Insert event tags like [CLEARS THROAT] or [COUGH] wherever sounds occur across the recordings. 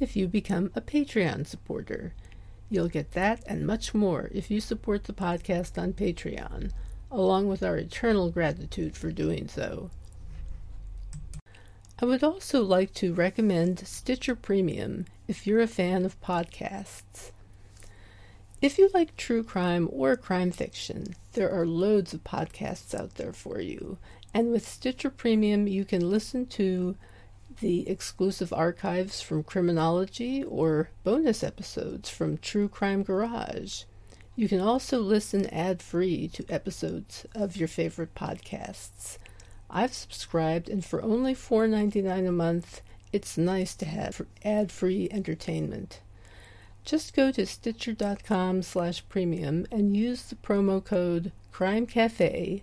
if you become a Patreon supporter. You'll get that and much more if you support the podcast on Patreon, along with our eternal gratitude for doing so. I would also like to recommend Stitcher Premium if you're a fan of podcasts. If you like true crime or crime fiction, there are loads of podcasts out there for you. And with Stitcher Premium, you can listen to the exclusive archives from Criminology or bonus episodes from True Crime Garage. You can also listen ad free to episodes of your favorite podcasts. I've subscribed, and for only $4.99 a month, it's nice to have ad-free entertainment. Just go to stitcher.com slash premium and use the promo code Crime Cafe,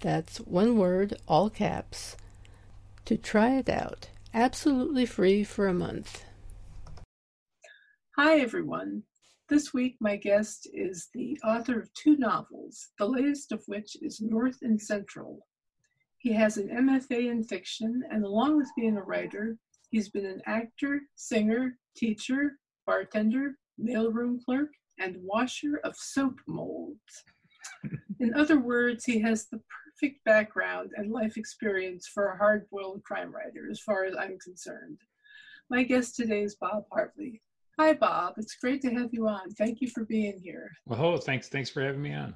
that's one word, all caps, to try it out. Absolutely free for a month. Hi, everyone. This week, my guest is the author of two novels, the latest of which is North and Central he has an MFA in fiction, and along with being a writer, he's been an actor, singer, teacher, bartender, mailroom clerk, and washer of soap molds. [LAUGHS] In other words, he has the perfect background and life experience for a hard boiled crime writer, as far as I'm concerned. My guest today is Bob Hartley. Hi, Bob. It's great to have you on. Thank you for being here. Well, oh, thanks. Thanks for having me on.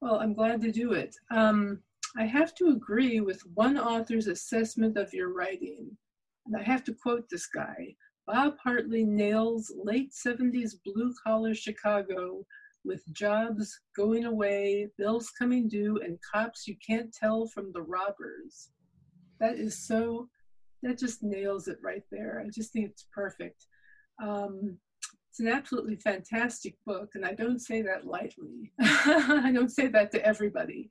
Well, I'm glad to do it. Um, I have to agree with one author's assessment of your writing. And I have to quote this guy Bob Hartley nails late 70s blue collar Chicago with jobs going away, bills coming due, and cops you can't tell from the robbers. That is so, that just nails it right there. I just think it's perfect. Um, it's an absolutely fantastic book, and I don't say that lightly. [LAUGHS] I don't say that to everybody.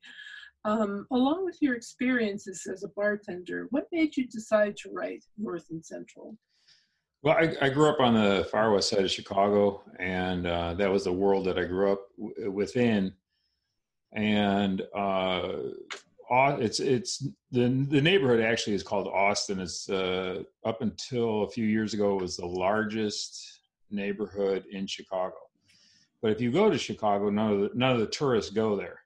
Um, along with your experiences as a bartender, what made you decide to write North and Central? Well, I, I grew up on the far west side of Chicago, and uh, that was the world that I grew up w- within. And uh, it's it's the the neighborhood actually is called Austin. It's uh, up until a few years ago it was the largest neighborhood in Chicago. But if you go to Chicago, none of the, none of the tourists go there.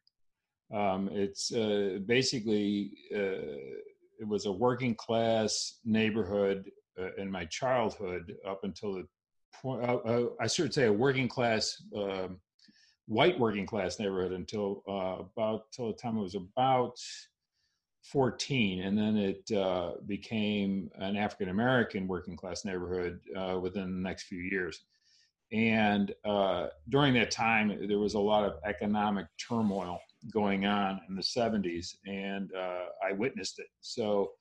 Um, it's uh, basically uh, it was a working class neighborhood uh, in my childhood up until the point. Uh, uh, I should say a working class, um, white working class neighborhood until uh, about till the time it was about 14, and then it became an African American working class neighborhood within the next few years. And during that time, there was a lot of economic turmoil going on in the 70s, and uh, I witnessed it. So,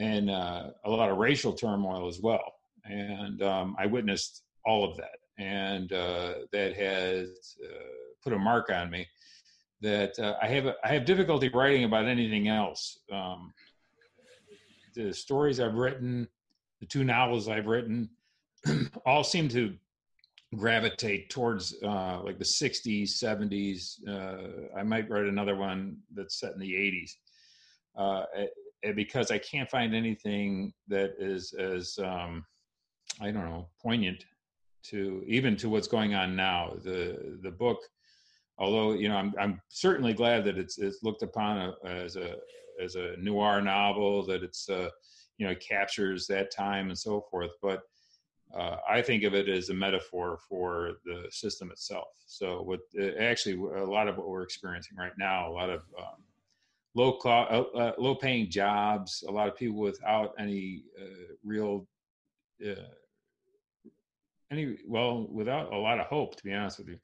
and uh, a lot of racial turmoil as well. And um, I witnessed all of that. And uh, that has uh, put a mark on me that uh, I have I have difficulty writing about anything else. Um, the stories I've written, the two novels I've written, [CLEARS THROAT] all seem to gravitate towards uh, like the 60s 70s uh, i might write another one that's set in the 80s uh, because i can't find anything that is as um, i don't know poignant to even to what's going on now the the book although you know i'm, I'm certainly glad that it's, it's looked upon a, as a as a noir novel that it's uh, you know captures that time and so forth but uh, I think of it as a metaphor for the system itself. So, what uh, actually a lot of what we're experiencing right now, a lot of um, low cost, uh, uh, low paying jobs, a lot of people without any uh, real, uh, any well, without a lot of hope. To be honest with you,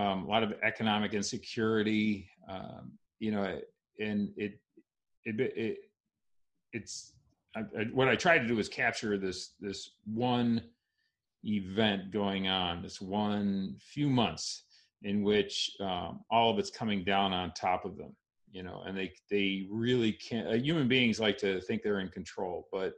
um, a lot of economic insecurity. Um, you know, and it, it, it it's I, I, what I tried to do is capture this this one event going on, this one few months in which um, all of it's coming down on top of them, you know, and they they really can't. Uh, human beings like to think they're in control, but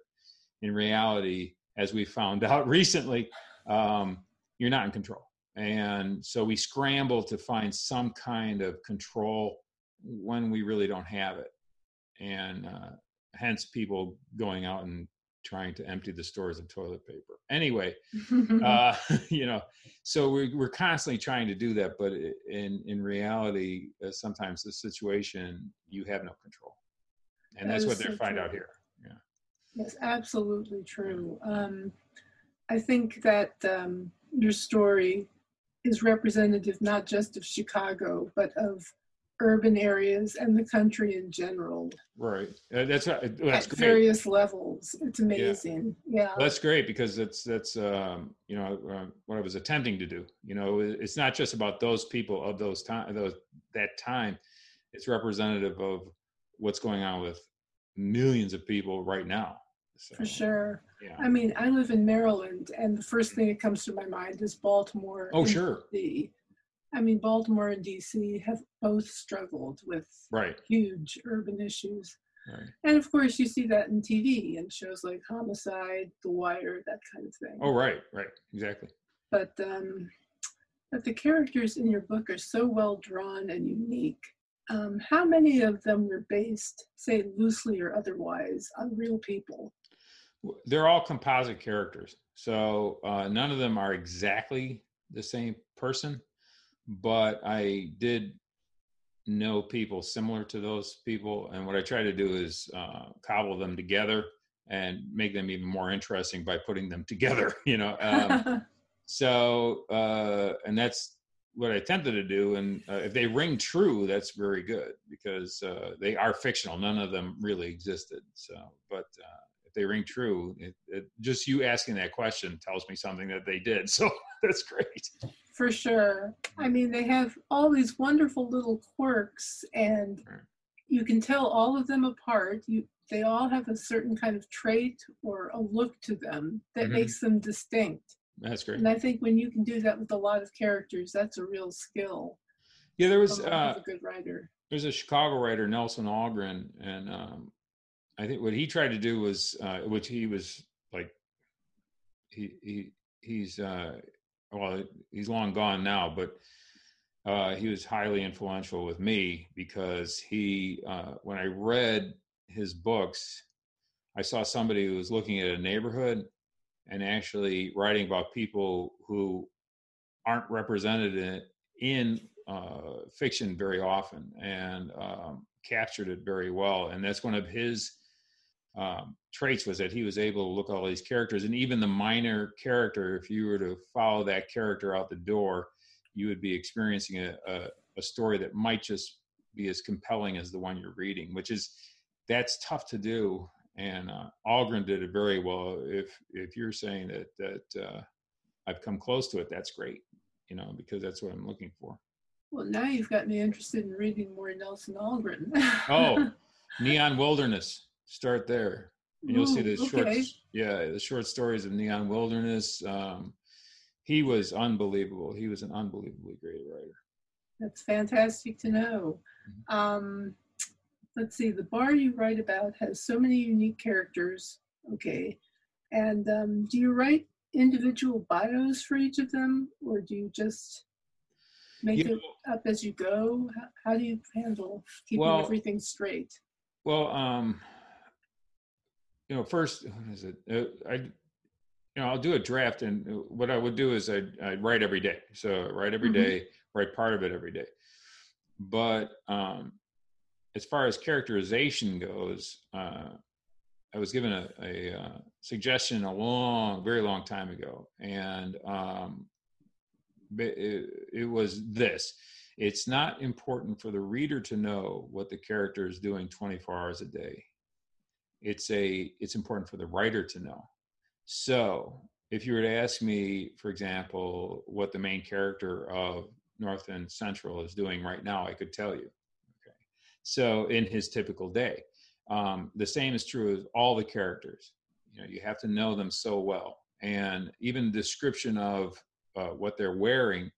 in reality, as we found [LAUGHS] out recently, um, you're not in control. And so we scramble to find some kind of control when we really don't have it. And uh, hence people going out and trying to empty the stores of toilet paper. Anyway, [LAUGHS] uh, [LAUGHS] you know, so we're, we're constantly trying to do that, but in in reality, uh, sometimes the situation you have no control, and that that's what they so find true. out here. Yeah. Yes, absolutely true. Um, I think that um, your story is representative not just of Chicago, but of urban areas and the country in general. Right. Uh, that's that's at great. various levels. It's amazing. Yeah. yeah. That's great because that's that's um, you know uh, what I was attempting to do. You know, it's not just about those people of those time those that time. It's representative of what's going on with millions of people right now. So, For sure. Yeah. I mean, I live in Maryland, and the first thing that comes to my mind is Baltimore. Oh, sure. The I mean, Baltimore and DC have both struggled with right. huge urban issues. Right. And of course, you see that in TV and shows like Homicide, The Wire, that kind of thing. Oh, right, right, exactly. But um, but the characters in your book are so well drawn and unique. Um, how many of them were based, say, loosely or otherwise, on real people? They're all composite characters, so uh, none of them are exactly the same person but I did know people similar to those people, and what I try to do is uh, cobble them together and make them even more interesting by putting them [LAUGHS] together. You know, um, [LAUGHS] so uh, and that's what I attempted to do. And uh, if they ring true, that's very good because uh, they are fictional. None of them really existed. So, but uh, if they ring true, it, it, just you asking that question tells me something that they did. [LAUGHS] So that's great. For sure. I mean, they have all these wonderful little quirks, and you can tell all of them apart. You, they all have a certain kind of trait or a look to them that mm-hmm. makes them distinct. That's great. And I think when you can do that with a lot of characters, that's a real skill. Yeah, there was uh, a good writer. There's a Chicago writer, Nelson Algren, and um, I think what he tried to do was, uh, which he was like, he he he's uh, well, he's long gone now, but uh, he was highly influential with me because he, uh, when I read his books, I saw somebody who was looking at a neighborhood and actually writing about people who aren't represented in, in uh, fiction very often and um, captured it very well. And that's one of his um, traits was that he was able to look at all these characters and even the minor character if you were to follow that character out the door you would be experiencing a, a, a story that might just be as compelling as the one you're reading which is that's tough to do and uh, Algren did it very well. If if you're saying that that uh, I've come close to it that's great you know because that's what I'm looking for. Well now you've got me interested in reading more Nelson Algren. Oh [LAUGHS] Neon Wilderness start there. And you'll see the okay. short, yeah, the short stories of Neon Wilderness. Um, he was unbelievable. He was an unbelievably great writer. That's fantastic to know. Mm-hmm. Um, let's see, the bar you write about has so many unique characters. Okay. And um, do you write individual bios for each of them, or do you just make you it know, up as you go? How, how do you handle keeping well, everything straight? Well, um, you know, first, [LAUGHS] what is it? Uh, I, you know, I'll do a draft, and what I would do is I I write every day. So write every mm-hmm. day, write part of it every day. But um, as far as characterization goes, uh, I was given a, a, uh, suggestion a long, very long time ago, and um, it, it was this: it's not important for the reader to know what the character is doing 24 hours a day it's a it's important for the writer to know. So if you were to ask me for example what the main character of north and central is doing right now i could tell you okay? So in his typical day um, the same is true of all the characters. You know you have to know them so well. And even description of uh, what they're wearing.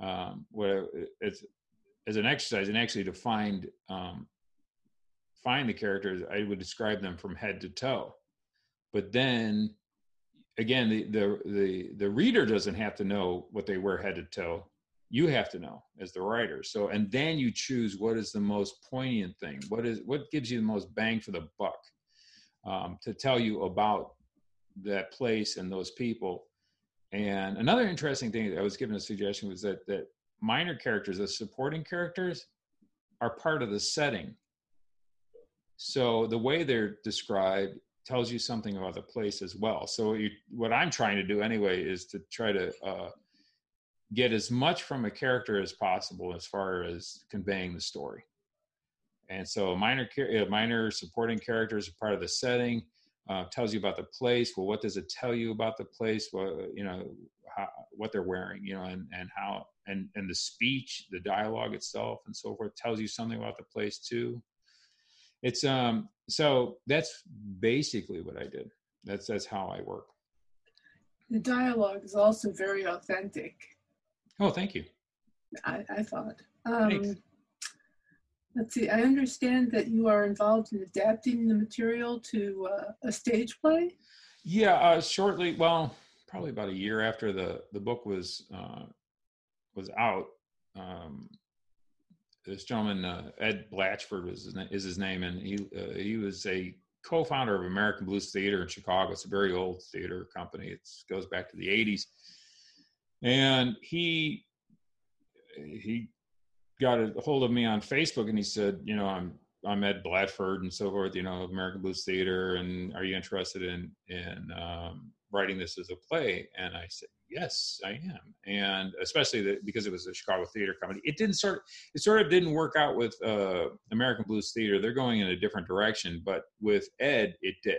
Um, what it's as an exercise, and actually to find um, find the characters, I would describe them from head to toe. But then again, the the the the reader doesn't have to know what they wear head to toe. You have to know as the writer. So and then you choose what is the most poignant thing. What is what gives you the most bang for the buck um, to tell you about that place and those people. And another interesting thing I was given a suggestion was that that minor characters, the supporting characters, are part of the setting. So the way they're described tells you something about the place as well. So you, what I'm trying to do anyway is to try to uh, get as much from a character as possible as far as conveying the story. And so minor minor supporting characters are part of the setting. Uh, tells you about the place. Well, what does it tell you about the place? Well, you know, how, what they're wearing, you know, and and how and and the speech, the dialogue itself, and so forth tells you something about the place too. It's um so that's basically what I did. That's that's how I work. The dialogue is also very authentic. Oh, thank you. I, I thought. Um, let's see. I understand that you are involved in adapting the material to uh, a stage play. Yeah, uh, shortly. Well, probably about a year after the the book was uh, was out. Um, this gentleman uh, Ed Blatchford his, is his name, and he uh, he was a co-founder of American Blues Theater in Chicago. It's a very old theater company. It goes back to the '80s, and he he got a hold of me on Facebook, and he said, you know, I'm I'm Ed Blatchford and so forth, you know, American Blues Theater, and are you interested in in um, writing this as a play? And I said, yes, I am. And especially the, because it was a Chicago theater company, it didn't sort it sort of didn't work out with uh, American Blues Theater. They're going in a different direction, but with Ed, it did.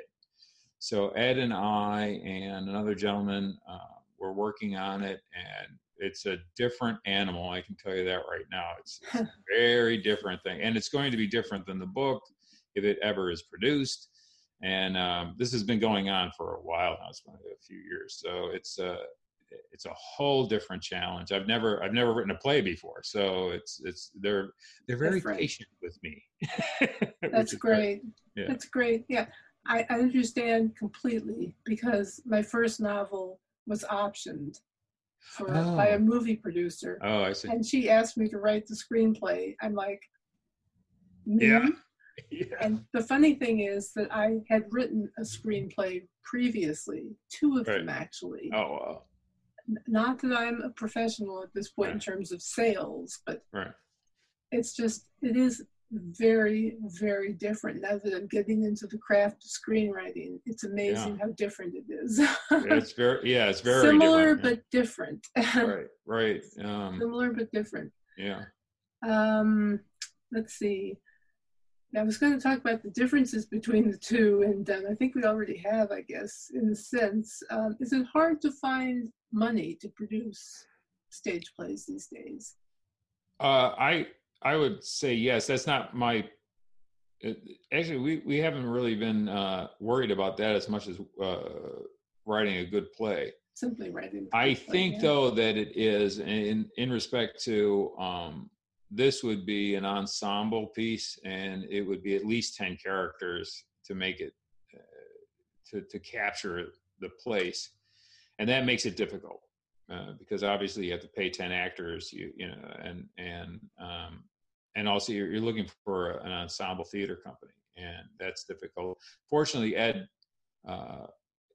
So Ed and I and another gentleman uh, were working on it, and it's a different animal. I can tell you that right now. It's, it's a [LAUGHS] very different thing, and it's going to be different than the book if it ever is produced and um, this has been going on for a while now. It's been a few years, so it's a it's a whole different challenge. I've never I've never written a play before, so it's it's they're they're very Different. patient with me. [LAUGHS] That's great. Yeah. That's great. Yeah, I, I understand completely because my first novel was optioned for oh. by a oh. movie producer. Oh, I see. And she asked me to write the screenplay. I'm like, me? Yeah. [LAUGHS] yeah. And the funny thing is that I had written a screenplay previously, two of right. them actually. Oh, wow not that I'm a professional at this point right. in terms of sales, but right. it's just it is very very different now that I'm getting into the craft of screenwriting. It's amazing yeah. how different it is. it's very [LAUGHS] yeah, it's very similar different, but different. [LAUGHS] right, right. Um, similar but different. Yeah. Um, let's see. I was going to talk about the differences between the two, and um, I think we already have, I guess, in a sense. Um, is it hard to find money to produce stage plays these days? Uh, I I would say yes. That's not my. It, actually, we we haven't really been uh, worried about that as much as uh, writing a good play. Simply writing. I think yeah. though that it is in in respect to um, this would be an ensemble piece and it would be at least 10 characters to make it uh, to, to capture the place. And that makes it difficult uh, because obviously you have to pay 10 actors you you know and and um, and also you're, you're looking for an ensemble theater company and that's difficult. Fortunately ed uh,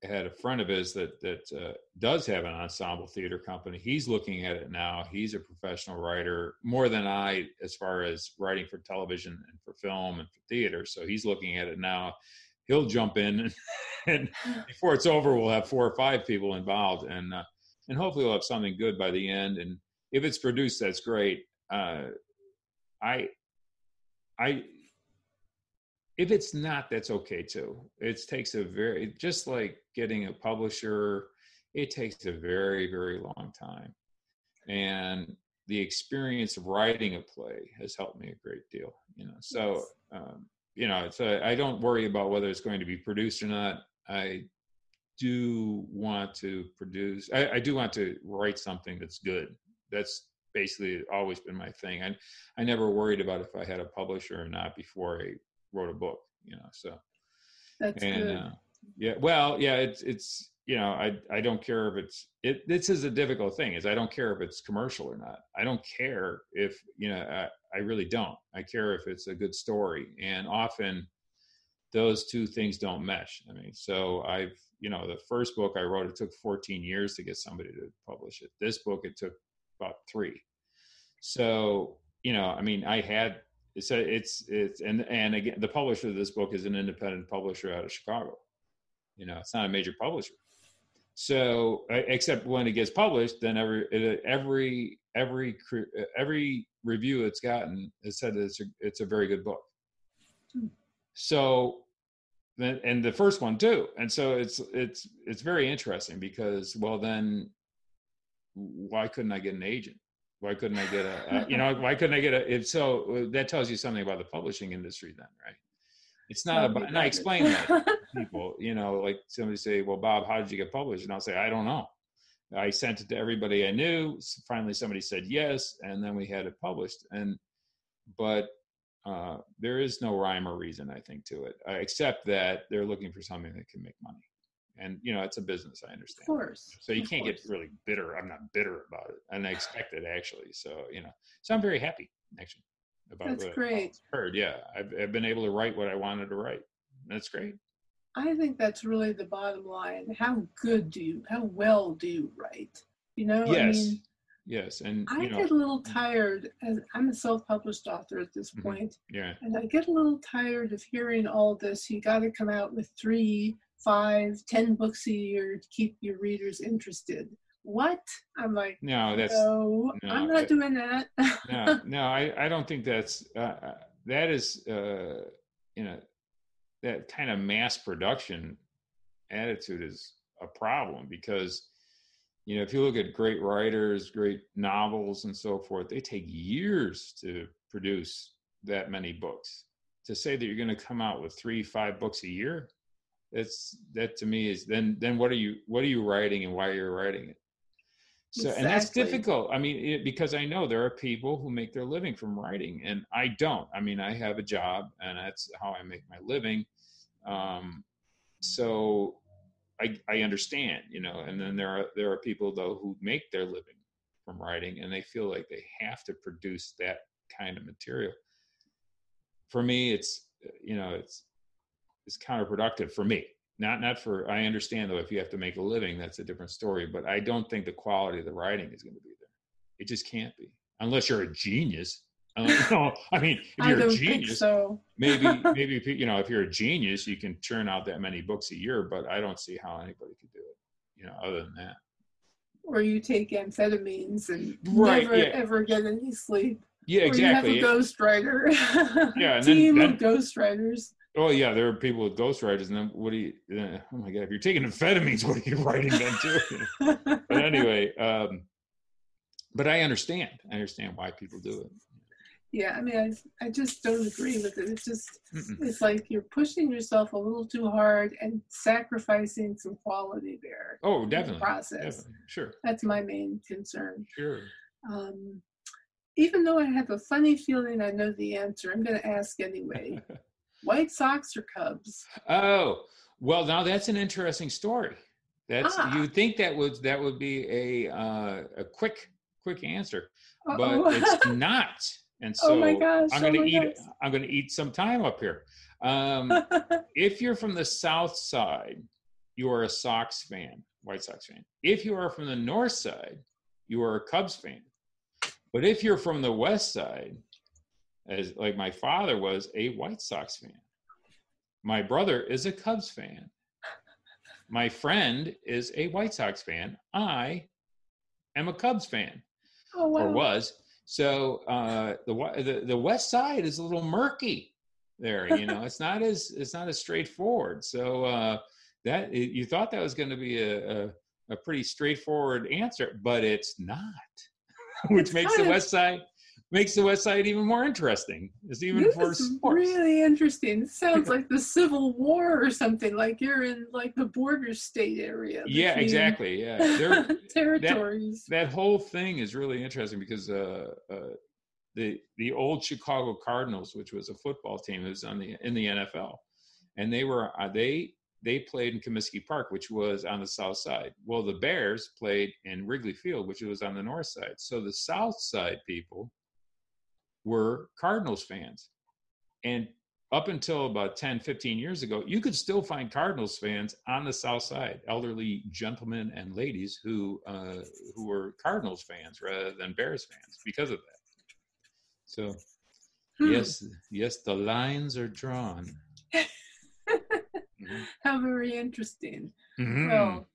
had a friend of his that that uh, does have an ensemble theater company. He's looking at it now. He's a professional writer more than I, as far as writing for television and for film and for theater. So he's looking at it now. He'll jump in, [LAUGHS] and, and [LAUGHS] before it's over, we'll have four or five people involved, and uh, and hopefully we'll have something good by the end. And if it's produced, that's great. Uh, I I if it's not that's okay too it takes a very just like getting a publisher it takes a very very long time and the experience of writing a play has helped me a great deal you know so um, you know so I don't worry about whether it's going to be produced or not i do want to produce. I, I do want to write something that's good. That's basically always been my thing. I I never worried about if I had a publisher or not before I wrote a book. You know, so That's and good. uh, yeah, well, yeah, it's it's you know I I don't care if it's it. This is a difficult thing is I don't care if it's commercial or not. I don't care if you know I, I really don't. I care if it's a good story, and often those two things don't mesh. I mean, so I've you know the first book I wrote it took 14 years to get somebody to publish it. This book it took about three. So you know, I mean, I had it's a, it's it's and and again the publisher of this book is an independent publisher out of chicago. You know it's not a major publisher. So uh, except when it gets published then every every every every review it's gotten has said that it's a, it's a very good book. Hmm. so then and the first one too. And so it's it's it's very interesting because well then why couldn't i get an agent why couldn't I get a, uh, you [LAUGHS] know, why couldn't I get a, if so, uh, that tells you something about the publishing industry then, right? It's not about, and I explain that to [LAUGHS] people, you know, like somebody say, well, Bob, how did you get published? And I'll say, I don't know. I sent it to everybody I knew. Finally, somebody said yes, and then we had it published. And, but uh, there is no rhyme or reason, I think, to it, uh, except that they're looking for something that can make money. And, you know, it's a business, I understand of course. So you of can't get really bitter. I'm not bitter about it, and I expect it actually. So you know, so I'm very happy actually about That's what great. I've heard. Yeah, I've, I've been able to write what I wanted to write. That's great. I think that's really the bottom line. How good do you, how well do you write? You know, I yes, mean, yes, and I you know, get a little tired, as I'm a self-published author at this Mhm. point, yeah, and I get a little tired of hearing all this. You got to come out with three, five, ten books a year to keep your readers interested. What? I'm like, no, that's no, no, I'm not doing that. [LAUGHS] no, no. I I don't think that's uh, uh, that is uh, you know that kind of mass production attitude is a problem because you know if you look at great writers great novels and so forth they take years to produce that many books to say that you're going to come out with three five books a year that's that to me is then then what are you what are you writing and why you're you writing it? So and that's difficult. I mean it, because i know there are people who make their living from writing and i don't. I mean i have a job and that's how i make my living. Um, so I, I understand, you know, and then there are there are people though who make their living from writing and they feel like they have to produce that kind of material. For me, it's you know it's it's counterproductive for me. Not not for I understand though if you have to make a living that's a different story, but I don't think the quality of the writing is going to be there. It just can't be unless you're a genius. Uh, [LAUGHS] no, I mean if you're a genius, so. maybe [LAUGHS] maybe you know if you're a genius you can churn out that many books a year but i don't see how anybody could do it you know other than that Or you take amphetamines and Right, never yeah. ever get any sleep. yeah Or exactly you have a ghostwriter. Yeah, [LAUGHS] and then- Team then- of ghostwriters. Oh yeah there are people with ghostwriters and then what do you uh, oh my god if you're taking amphetamines [LAUGHS] what are you writing them to? [LAUGHS] but anyway um but i understand i understand why people do it yeah, I mean, I, I just don't agree with it. It's just, Mm-mm. it's like you're pushing yourself a little too hard and sacrificing some quality there. oh definitely Process. definitely sure That's my main concern. sure Um, even though I have a funny feeling I know the answer, I'm going to ask anyway. [LAUGHS] White Sox or Cubs? Oh, well, now that's an interesting story. That's Ah. you think that would that would be a uh, a quick quick answer, but Uh-oh. it's [LAUGHS] not. And so oh my gosh! I'm oh going to my eat I'm going to eat some time up here. Um, [LAUGHS] if you're from the South Side, you are a Sox fan, White Sox fan. If you are from the North Side, you are a Cubs fan. But if you're from the West Side, as like my father was a White Sox fan, my brother is a Cubs fan. My friend is a White Sox fan. I am a Cubs fan, oh wow! or was. So uh, the, the the West Side is a little murky there. You know, it's not as it's not as straightforward. So uh, that you thought that was going to be a, a a pretty straightforward answer, but it's not, [LAUGHS] which It's makes the West Side makes the West Side even more interesting. It's even this for is sports. really interesting. It sounds like the Civil War or something. Like you're in like the border state area. yeah, exactly. Yeah, [LAUGHS] There- territories. that whole thing is really interesting because uh, uh, the the old Chicago Cardinals, which was a football team, is on the in the NFL, and they were uh, they they played in Comiskey Park, which was on the south side. Well, the Bears played in Wrigley Field, which was on the north side. So the south side people were Cardinals fans, and up until about 10 15 years ago you could still find cardinals fans on the south side elderly gentlemen and ladies who uh, who were cardinals fans rather than bears fans because of that so Hmm. yes yes the lines are drawn Mhm. [LAUGHS] How very interesting. Mhm. Well,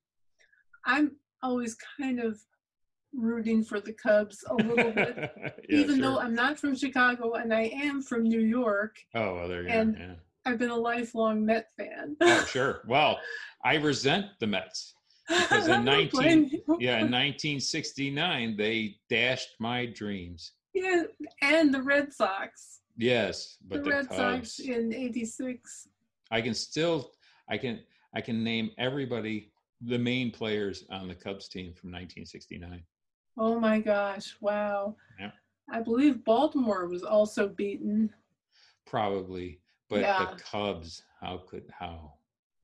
I'm always kind of rooting for the Cubs a little [LAUGHS] bit, Yeah, even though. I'm not from Chicago and I am from New York. oh well there you and- go yeah. I've been a lifelong Met fan. oh sure well i resent the mets because in [LAUGHS] 19 yeah in 1969 they dashed my dreams Yeah, and the Red Sox. yes The, but the, Red Cubs, Sox in '86. I can still I can I can name everybody the main players on the Cubs team from 1969. Oh my gosh! Wow. Yeah. I believe Baltimore was also beaten. Probably, but Yeah. the Cubs, how could how?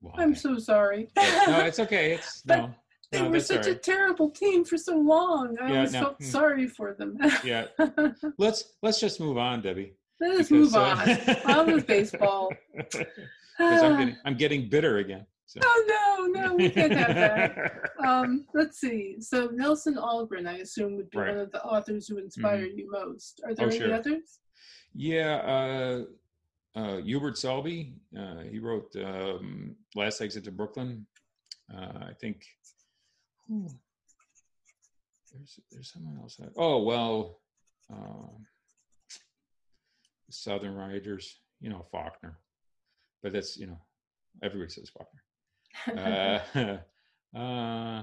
Why? I'm so sorry. Yeah, no, it's [LAUGHS] okay. It's But no, they no, were such a terrible team for so long. I Yeah, always no, felt mm. sorry for them. yeah. [LAUGHS] Let's let's just move on, Debbi. Let's because, move uh, on. On with baseball. [LAUGHS] I'm getting [SIGHS] I'm getting bitter again. So. oh no, no, we can't have that. [LAUGHS] Um, let's see. So Nelson Algren, I assume, would be Right. one of the authors who inspire you most. Are there Oh, any sure. others? Yeah, uh, uh, Hubert Selby. Uh, he wrote um, "Last Exit to Brooklyn." Uh, I think. Who, there's there's someone else. I, oh well, um, Southern Writers. You know Faulkner, but that's you know everybody says Faulkner. Uh, [LAUGHS] uh,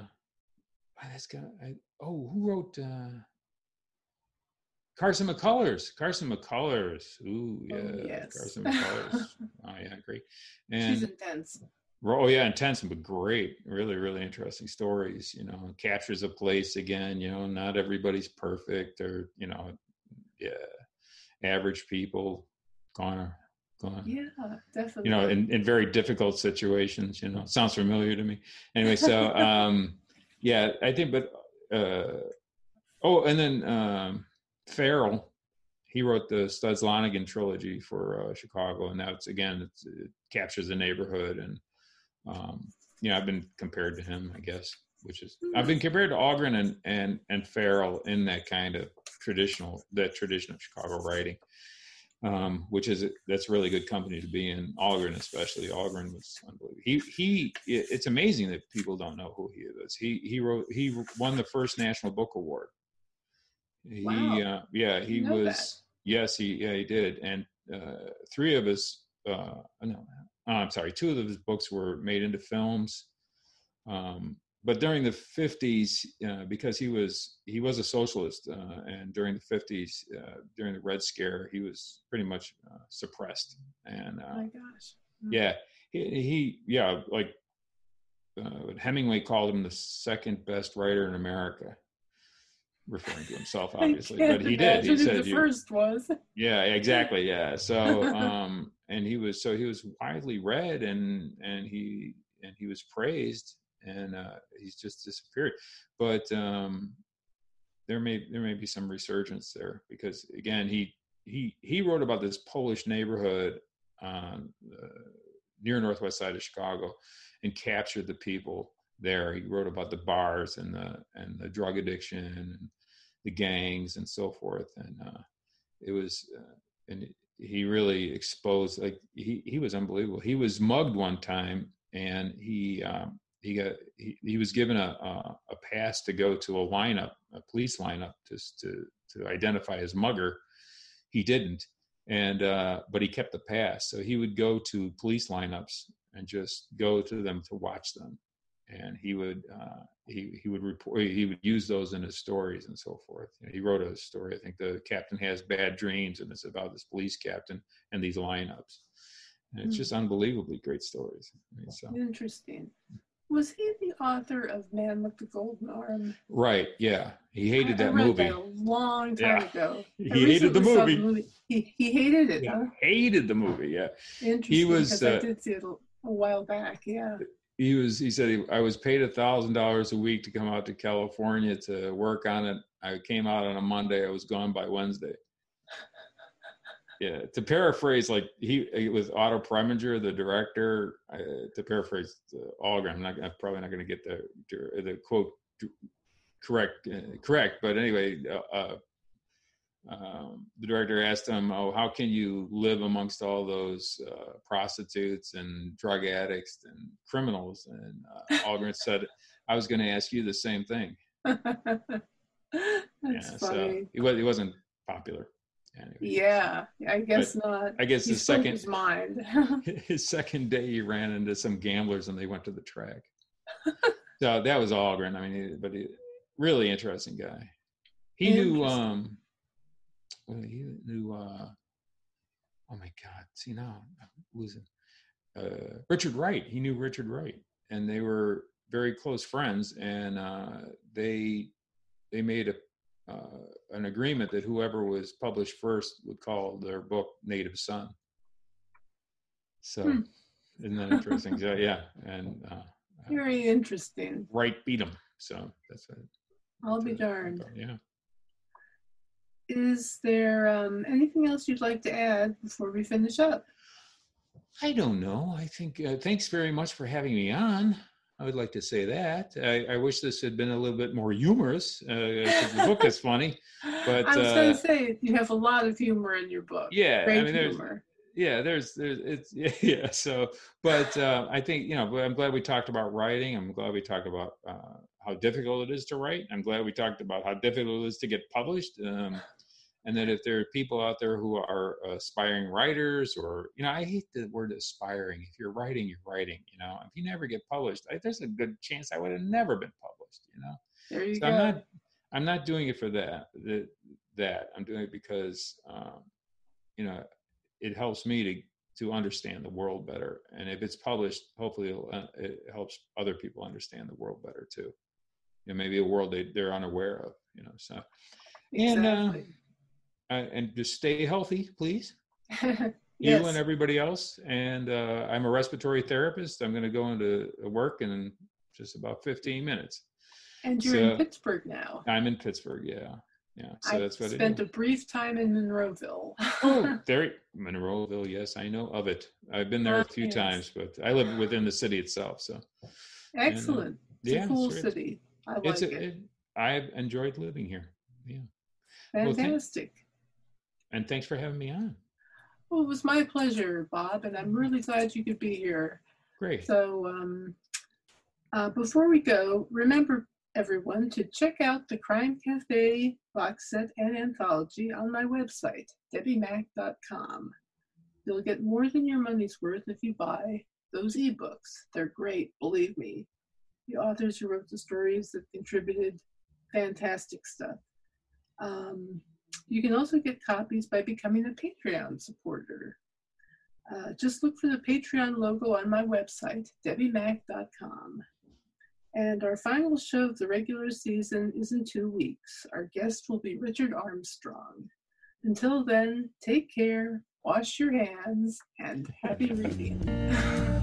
that's got. I, oh, who wrote? Uh, Carson McCullers. Carson McCullers. Ooh, yeah. Oh, yes. Carson McCullers. [LAUGHS] oh, yeah, great. She's intense. oh, yeah, intense, but great. Really, really interesting stories. You know, captures a place again. You know, not everybody's perfect, or you know, yeah, average people gone gone. Yeah, definitely. You know, in, in very difficult situations. You know, sounds familiar to me. Anyway, so [LAUGHS] um, yeah, I think, but uh, oh, and then um, Farrell, he wrote the Studs Lonigan trilogy for uh, Chicago, and that's again, it's, it captures the neighborhood, and um, yeah, I've been compared to him, I guess, which is I've been compared to Algren and and and Farrell in that kind of traditional that tradition of Chicago writing. Um, which is that's really good company to be in. Algren, especially Algren, was unbelievable. He he. It's amazing that people don't know who he is. He he wrote he won the first National Book Award. He Wow. uh, yeah he was that. yes he yeah he did and uh, three of his uh, no I'm sorry two of his books were made into films. Um, but during the 50s, uh, because he was he was a socialist, uh, and during the 50s, uh, during the Red Scare, he was pretty much uh, suppressed. And Oh uh, my gosh. yeah, he, he yeah like uh, Hemingway called him the second best writer in America, referring to himself, [LAUGHS] obviously. But he did. He said the you, first was. yeah, exactly. Yeah. So, [LAUGHS] um, and he was so he was widely read, and and he and he was praised, and uh, he's just disappeared. But um, there may there may be some resurgence there because again, he he he wrote about this Polish neighborhood on uh, near northwest side of Chicago, and captured the people there. He wrote about the bars and the and the drug addiction and the gangs and so forth, and uh, it was uh, and he really exposed like he he was unbelievable. He was mugged one time, and he um, he got he, he was given a, a a pass to go to a lineup, a police lineup, just to to identify his mugger. He didn't, and uh, but he kept the pass, so he would go to police lineups and just go to them to watch them and he would uh, he he would report he would use those in his stories and so forth. You know, he wrote a story. I think the captain has bad dreams, and it's about this police captain and these lineups. And it's mm. just unbelievably great stories. I mean, so. Interesting. Was he the author of Man with the Golden Arm? Right. Yeah, he hated I, that movie. That a long time yeah. ago. He hated the movie. the movie. He he hated it. Yeah, huh? hated the movie. Yeah. Interesting. He was. Uh, I did see it a, a while back. Yeah. He was. He said he, I was paid a thousand dollars a week to come out to California to work on it. I came out on a Monday. I was gone by Wednesday yeah to paraphrase like he it was otto preminger the director uh, to paraphrase Algren, i'm not I'm probably not going to get the the quote correct uh, correct but anyway uh, uh, um, the director asked him oh how can you live amongst all those uh, prostitutes and drug addicts and criminals? And uh, Algren [LAUGHS] said i was going to ask you the same thing. [LAUGHS] Yeah, funny. so he, was, he wasn't popular Anyway. Yeah, I guess but not. I guess the second his mind. [LAUGHS] his second day, he ran into some gamblers, and they went to the track. [LAUGHS] so that was Algren. I mean, but he, really interesting guy. He knew. um He knew. uh Oh my God! See now, I'm losing. Uh, Richard Wright. He knew Richard Wright, and they were very close friends. And uh, they they made a uh, an agreement that whoever was published first would call their book Native Son. So, hmm. isn't that interesting? so, yeah, and uh, very interesting. Wright beat him, so that's it. I'll be darned. Yeah. Is there um, anything else you'd like to add before we finish up? I don't know. I think uh, thanks very much for having me on. I would like to say that. I, I wish this had been a little bit more humorous. Uh, the book is funny, [LAUGHS] but I was uh, going to say you have a lot of humor in your book. Yeah, Great I mean, there's, humor. yeah, there's, there's, it's, [LAUGHS] yeah. yeah so, but uh, I think you know, I'm glad we talked about writing. I'm glad we talked about uh, how difficult it is to write. I'm glad we talked about how difficult it is to get published. Um, and that if there are people out there who are aspiring writers or you know i hate the word aspiring if you're writing you're writing you know if you never get published I, there's a good chance i would have never been published you know there you so go. i'm not i'm not doing it for that that, that. i'm doing it because um, you know it helps me to to understand the world better and if it's published hopefully uh, it helps other people understand the world better too you know maybe a world they, they're unaware of you know so exactly. uh, uh, and just stay healthy, please. [LAUGHS] yes. You and everybody else. And uh, I'm a respiratory therapist. I'm going to go into work in just about 15 minutes. And you're so, in Pittsburgh now. I'm in Pittsburgh. Yeah. Yeah. So I that's what spent a brief time in Monroeville. oh, [LAUGHS] there, Monroeville. Yes, I know of it. I've been there a few yes. times, but I live within the city itself. So excellent. And, uh, it's yeah, a cool it's, city. I like it's a, it. it. I've enjoyed living here. Yeah. Fantastic. Well, and thanks for having me on. Well, it was my pleasure, Bob, and I'm really glad you could be here. Great. So, um, uh, before we go, remember everyone to check out the Crime Cafe box set and anthology on my website, debbimack.com. You'll get more than your money's worth if you buy those ebooks. They're great, believe me. The authors who wrote the stories that contributed fantastic stuff. Um, you can also get copies by becoming a Patreon supporter. Uh, just look for the Patreon logo on my website, debbimack.com. And our final show of the regular season is in two weeks. Our guest will be Richard Armstrong. Until then, take care, wash your hands, and happy reading. [LAUGHS]